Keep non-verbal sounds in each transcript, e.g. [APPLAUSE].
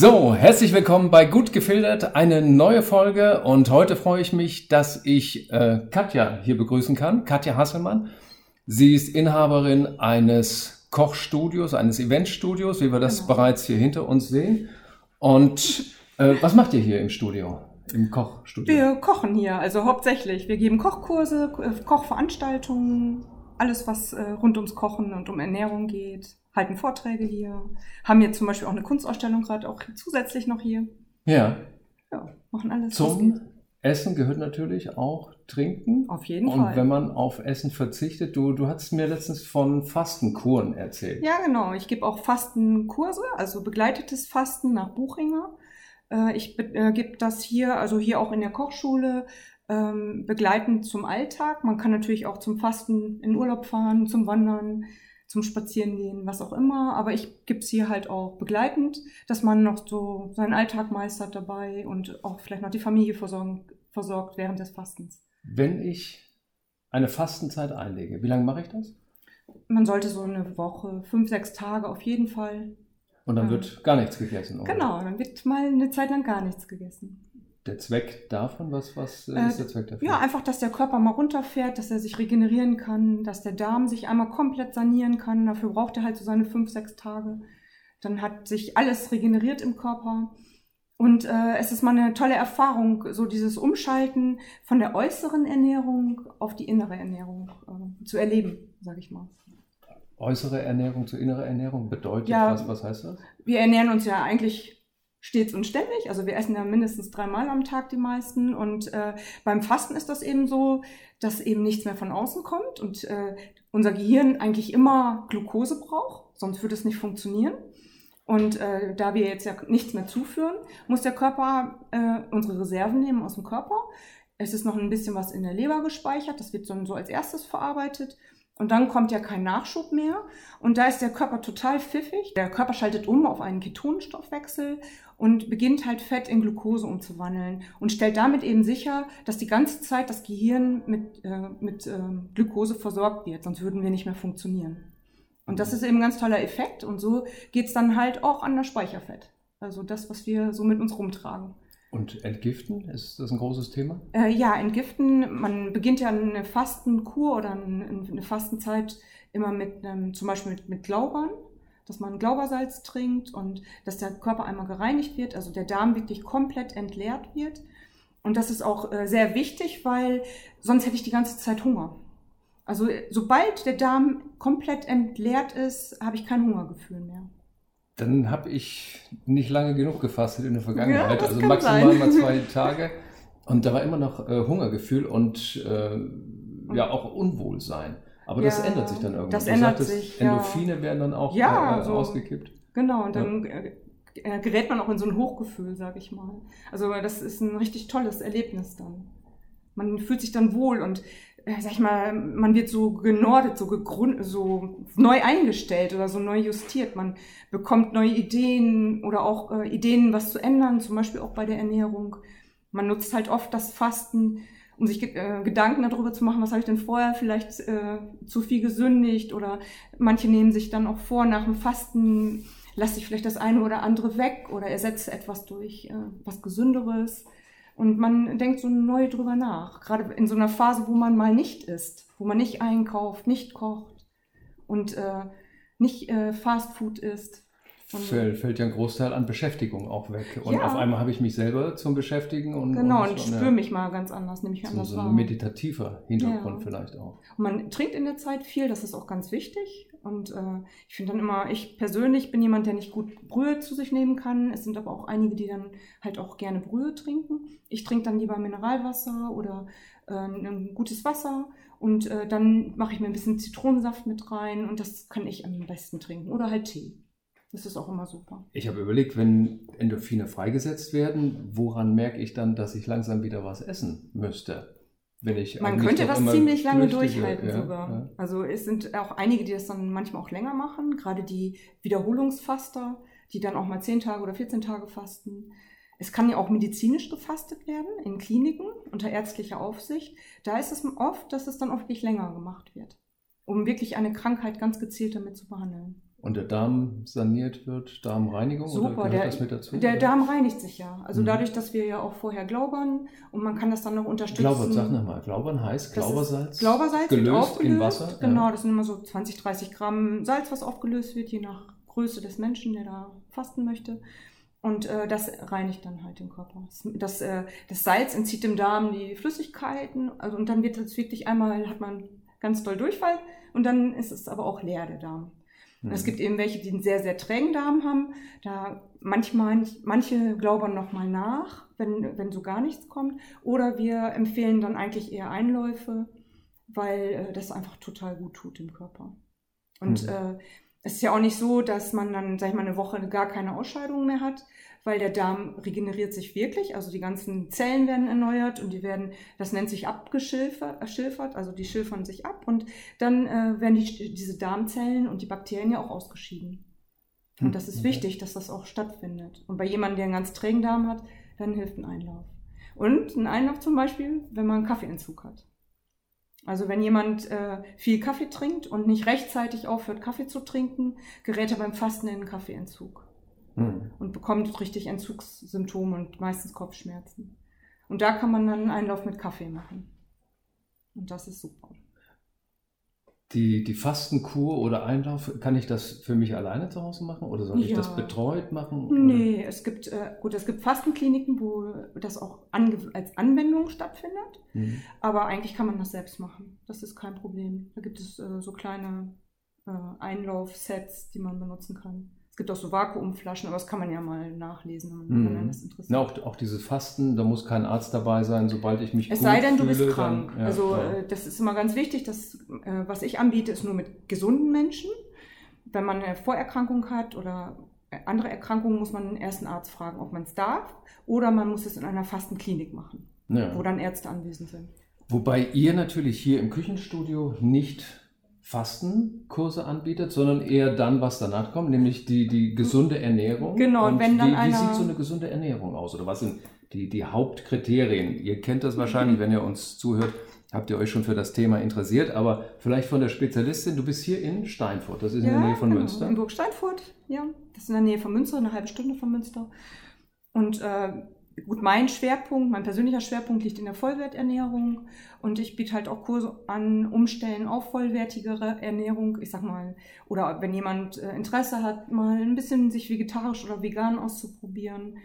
So, herzlich willkommen bei Gut gefiltert, eine neue Folge und heute freue ich mich, dass ich äh, Katja hier begrüßen kann, Katja Hasselmann. Sie ist Inhaberin eines Kochstudios, eines Eventstudios, wie wir das genau. bereits hier hinter uns sehen. Und äh, was macht ihr hier im Studio, im Kochstudio? Wir kochen hier, also hauptsächlich. Wir geben Kochkurse, Kochveranstaltungen, alles was äh, rund ums Kochen und um Ernährung geht halten Vorträge hier, haben jetzt zum Beispiel auch eine Kunstausstellung gerade auch zusätzlich noch hier. Ja. Ja, machen alles. Zum Essen gehört natürlich auch Trinken. Auf jeden und Fall. Und wenn man auf Essen verzichtet, du, du hast mir letztens von Fastenkuren erzählt. Ja, genau. Ich gebe auch Fastenkurse, also begleitetes Fasten nach Buchinger. Äh, ich äh, gebe das hier, also hier auch in der Kochschule, ähm, begleitend zum Alltag. Man kann natürlich auch zum Fasten in Urlaub fahren, zum Wandern zum Spazierengehen, was auch immer. Aber ich gebe es hier halt auch begleitend, dass man noch so seinen Alltag meistert dabei und auch vielleicht noch die Familie versorgen, versorgt während des Fastens. Wenn ich eine Fastenzeit einlege, wie lange mache ich das? Man sollte so eine Woche, fünf, sechs Tage auf jeden Fall. Und dann wird gar nichts gegessen, oder? Genau, dann wird mal eine Zeit lang gar nichts gegessen der Zweck davon? Was, was äh, ist der Zweck dafür? Ja, einfach, dass der Körper mal runterfährt, dass er sich regenerieren kann, dass der Darm sich einmal komplett sanieren kann. Dafür braucht er halt so seine fünf, sechs Tage. Dann hat sich alles regeneriert im Körper. Und äh, es ist mal eine tolle Erfahrung, so dieses Umschalten von der äußeren Ernährung auf die innere Ernährung äh, zu erleben, sage ich mal. Äußere Ernährung zu innerer Ernährung bedeutet ja, was? Was heißt das? Wir ernähren uns ja eigentlich stets und ständig. Also wir essen ja mindestens dreimal am Tag die meisten. Und äh, beim Fasten ist das eben so, dass eben nichts mehr von außen kommt und äh, unser Gehirn eigentlich immer Glucose braucht, sonst würde es nicht funktionieren. Und äh, da wir jetzt ja nichts mehr zuführen, muss der Körper äh, unsere Reserven nehmen aus dem Körper. Es ist noch ein bisschen was in der Leber gespeichert, das wird dann so als erstes verarbeitet. Und dann kommt ja kein Nachschub mehr. Und da ist der Körper total pfiffig. Der Körper schaltet um auf einen Ketonstoffwechsel und beginnt halt Fett in Glucose umzuwandeln und stellt damit eben sicher, dass die ganze Zeit das Gehirn mit, äh, mit äh, Glucose versorgt wird, sonst würden wir nicht mehr funktionieren. Und das ist eben ein ganz toller Effekt und so geht's dann halt auch an das Speicherfett. Also das, was wir so mit uns rumtragen. Und entgiften, ist das ein großes Thema? Äh, ja, entgiften, man beginnt ja eine Fastenkur oder eine Fastenzeit immer mit ähm, zum Beispiel mit, mit Glaubern, dass man Glaubersalz trinkt und dass der Körper einmal gereinigt wird, also der Darm wirklich komplett entleert wird. Und das ist auch äh, sehr wichtig, weil sonst hätte ich die ganze Zeit Hunger. Also sobald der Darm komplett entleert ist, habe ich kein Hungergefühl mehr. Dann habe ich nicht lange genug gefastet in der Vergangenheit, ja, also maximal sein. mal zwei [LAUGHS] Tage. Und da war immer noch äh, Hungergefühl und äh, ja auch Unwohlsein. Aber ja, das ändert sich dann irgendwann. Das du ändert sagtest, sich. Endorphine ja. werden dann auch ja, äh, so, ausgekippt. Genau, und dann äh, gerät man auch in so ein Hochgefühl, sag ich mal. Also das ist ein richtig tolles Erlebnis dann. Man fühlt sich dann wohl und äh, sag ich mal, man wird so genordet, so gegrund, so neu eingestellt oder so neu justiert. Man bekommt neue Ideen oder auch äh, Ideen, was zu ändern, zum Beispiel auch bei der Ernährung. Man nutzt halt oft das Fasten, um sich äh, Gedanken darüber zu machen, was habe ich denn vorher vielleicht äh, zu viel gesündigt oder manche nehmen sich dann auch vor, nach dem Fasten lasse ich vielleicht das eine oder andere weg oder ersetze etwas durch äh, was Gesünderes. Und man denkt so neu drüber nach. Gerade in so einer Phase, wo man mal nicht isst, wo man nicht einkauft, nicht kocht und äh, nicht äh, Fast Food isst. Fällt, fällt ja ein Großteil an Beschäftigung auch weg. Und ja. auf einmal habe ich mich selber zum Beschäftigen und. Genau, und, und spüre ja, mich mal ganz anders, nämlich so, anders. So ein meditativer Hintergrund ja. vielleicht auch. Und man trinkt in der Zeit viel, das ist auch ganz wichtig. Und äh, ich finde dann immer, ich persönlich bin jemand, der nicht gut Brühe zu sich nehmen kann. Es sind aber auch einige, die dann halt auch gerne Brühe trinken. Ich trinke dann lieber Mineralwasser oder äh, ein gutes Wasser und äh, dann mache ich mir ein bisschen Zitronensaft mit rein und das kann ich am besten trinken. Oder halt Tee. Das ist auch immer super. Ich habe überlegt, wenn Endorphine freigesetzt werden, woran merke ich dann, dass ich langsam wieder was essen müsste? Man könnte das ziemlich lange durchhalten ja, sogar. Ja. Also es sind auch einige, die das dann manchmal auch länger machen, gerade die Wiederholungsfaster, die dann auch mal 10 Tage oder 14 Tage fasten. Es kann ja auch medizinisch gefastet werden in Kliniken unter ärztlicher Aufsicht. Da ist es oft, dass es dann auch wirklich länger gemacht wird, um wirklich eine Krankheit ganz gezielt damit zu behandeln. Und der Darm saniert wird, Darmreinigung Super, oder gehört der, das mit dazu? der oder? Darm reinigt sich ja. Also Mhm. dadurch, dass wir ja auch vorher glaubern und man kann das dann noch unterstützen. Glaubert, sag nochmal, Glaubern heißt Glaubersalz? Glaubersalz wird gelöst aufgelöst. in Wasser? Genau, Ja. das sind immer so 20, 30 Gramm Salz, was aufgelöst wird, je nach Größe des Menschen, der da fasten möchte. Und äh, das reinigt dann halt den Körper. Das, das, äh, das Salz entzieht dem Darm die Flüssigkeiten. Also, und dann wird das wirklich einmal, hat man ganz doll Durchfall und dann ist es aber auch leer, der Darm. Und Es Mhm. gibt eben welche, die einen sehr, sehr trägen Darm haben. Da manchmal, manche glauben nochmal nach, wenn, wenn so gar nichts kommt. Oder wir empfehlen dann eigentlich eher Einläufe, weil äh, das einfach total gut tut dem Körper. Und Mhm. äh, es ist ja auch nicht so, dass man dann, sag ich mal, eine Woche gar keine Ausscheidungen mehr hat, weil der Darm regeneriert sich wirklich. Also die ganzen Zellen werden erneuert und die werden, das nennt sich abgeschilfert, also die schilfern sich ab und dann äh, werden die, diese Darmzellen und die Bakterien ja auch ausgeschieden. Hm, Und das ist okay. wichtig, dass das auch stattfindet. Und bei jemandem, der einen ganz trägen Darm hat, dann hilft ein Einlauf. Und ein Einlauf zum Beispiel, wenn man einen Kaffeeentzug hat. Also wenn jemand äh, viel Kaffee trinkt und nicht rechtzeitig aufhört, Kaffee zu trinken, gerät er beim Fasten in einen Kaffeeentzug Mhm. und bekommt richtig Entzugssymptome und meistens Kopfschmerzen. Und da kann man dann einen Einlauf mit Kaffee machen. Und das ist super. Die, die Fastenkur oder Einlauf, kann ich das für mich alleine zu Hause machen oder soll ich Ja. das betreut machen? oder? Nee, es gibt, äh, gut, es gibt Fastenkliniken, wo das auch ange als Anwendung stattfindet. Mhm. Aber eigentlich kann man das selbst machen. Das ist kein Problem. Da gibt es äh, so kleine äh, Einlaufsets, die man benutzen kann. Es gibt auch so Vakuumflaschen, aber das kann man ja mal nachlesen, wenn Mhm. einen das interessiert. Na, auch, auch dieses Fasten, da muss kein Arzt dabei sein, sobald ich mich Es sei denn, du fühle, bist krank. Dann, ja, also ja. äh, das ist immer ganz wichtig, dass äh, was ich anbiete, ist nur mit gesunden Menschen. Wenn man eine Vorerkrankung hat oder äh, andere Erkrankungen, muss man erst einen Arzt fragen, ob man es darf oder man muss es in einer Fastenklinik machen, ja. wo dann Ärzte anwesend sind. Wobei ihr natürlich hier im Küchenstudio nicht Fastenkurse anbietet, sondern eher dann, was danach kommt, nämlich die, die gesunde Ernährung. Genau, und wenn dann wie, wie sieht so eine gesunde Ernährung aus? Oder was sind die, die Hauptkriterien? Ihr kennt das wahrscheinlich, wenn ihr uns zuhört, habt ihr euch schon für das Thema interessiert, aber vielleicht von der Spezialistin, du bist hier in Steinfurt, das ist in der Nähe von genau, Münster. In Burg Steinfurt, ja. Das ist in der Nähe von Münster, eine halbe Stunde von Münster. Und äh, gut, mein Schwerpunkt, mein persönlicher Schwerpunkt liegt in der Vollwerternährung. Und ich biete halt auch Kurse an, umstellen auf vollwertigere Ernährung. Ich sag mal, oder wenn jemand äh, Interesse hat, mal ein bisschen sich vegetarisch oder vegan auszuprobieren.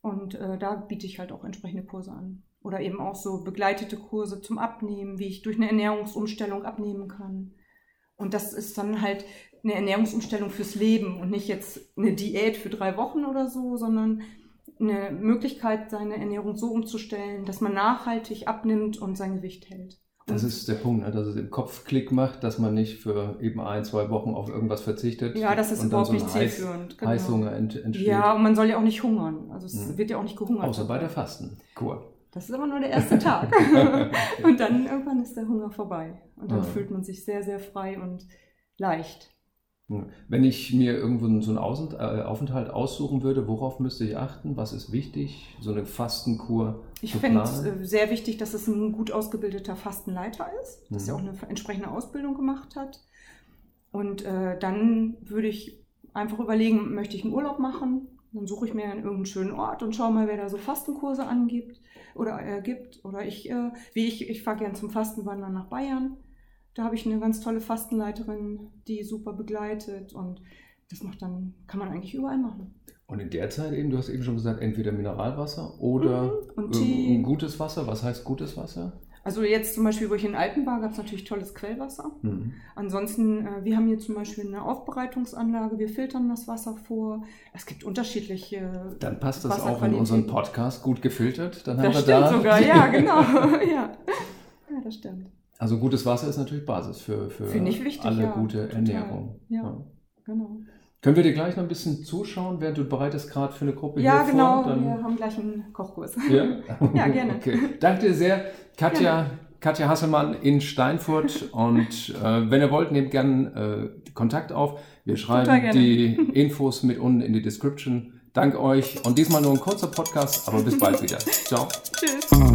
Und äh, da biete ich halt auch entsprechende Kurse an. Oder eben auch so begleitete Kurse zum Abnehmen, wie ich durch eine Ernährungsumstellung abnehmen kann. Und das ist dann halt eine Ernährungsumstellung fürs Leben und nicht jetzt eine Diät für drei Wochen oder so, sondern eine Möglichkeit, seine Ernährung so umzustellen, dass man nachhaltig abnimmt und sein Gewicht hält. Das ist der Punkt, ne, dass es im Kopf Klick macht, dass man nicht für eben ein, zwei Wochen auf irgendwas verzichtet. ja, das ist überhaupt so nicht zielführend. genau. Heißhunger ent, entsteht. Ja, und man soll ja auch nicht hungern. Also es Mhm. wird ja auch nicht gehungert. Außer bei der Fastenkur. Das ist aber nur der erste Tag. [LAUGHS] und dann irgendwann ist der Hunger vorbei. Und dann Ja. fühlt man sich sehr, sehr frei und leicht. Wenn ich mir irgendwo so einen äh, Aufenthalt aussuchen würde, worauf müsste ich achten? Was ist wichtig? So eine Fastenkur Ich finde es äh, sehr wichtig, dass es ein gut ausgebildeter Fastenleiter ist, dass Mhm. er auch eine entsprechende Ausbildung gemacht hat. Und äh, dann würde ich einfach überlegen, möchte ich einen Urlaub machen? Dann suche ich mir irgendeinen schönen Ort und schaue mal, wer da so Fastenkurse angibt oder äh, gibt. Oder ich, äh, wie ich, ich fahre gern zum Fastenwandern nach Bayern. Da habe ich eine ganz tolle Fastenleiterin, die super begleitet und das macht dann, kann man eigentlich überall machen. Und in der Zeit eben, du hast eben schon gesagt, entweder Mineralwasser oder Mhm. Gutes Wasser. Was heißt gutes Wasser? Also jetzt zum Beispiel, wo ich in Alpen war, gab es natürlich tolles Quellwasser. Hm. Ansonsten, äh, wir haben hier zum Beispiel eine Aufbereitungsanlage, wir filtern das Wasser vor. Es gibt unterschiedliche. Dann passt das auch in unseren Podcast gut gefiltert. Dann haben Das wir stimmt da sogar, ja, [LAUGHS] genau. [LAUGHS] ja. ja, das stimmt. Also gutes Wasser ist natürlich Basis für, für wichtig, alle ja, gute total. Ernährung. Ja. Genau. Können wir dir gleich noch ein bisschen zuschauen, während du bereitest gerade für eine Gruppe Ja, hier genau. vor? Dann- Wir haben gleich einen Kochkurs. Ja? [LAUGHS] Ja, gerne. Okay. Danke dir sehr, Katja, Katja Hasselmann in Steinfurt. Und äh, wenn ihr wollt, nehmt gerne äh, Kontakt auf. Wir schreiben gerne. die Infos mit unten in die Description. Dank euch. Und diesmal nur ein kurzer Podcast, aber bis bald wieder. Ciao. [LAUGHS] Tschüss.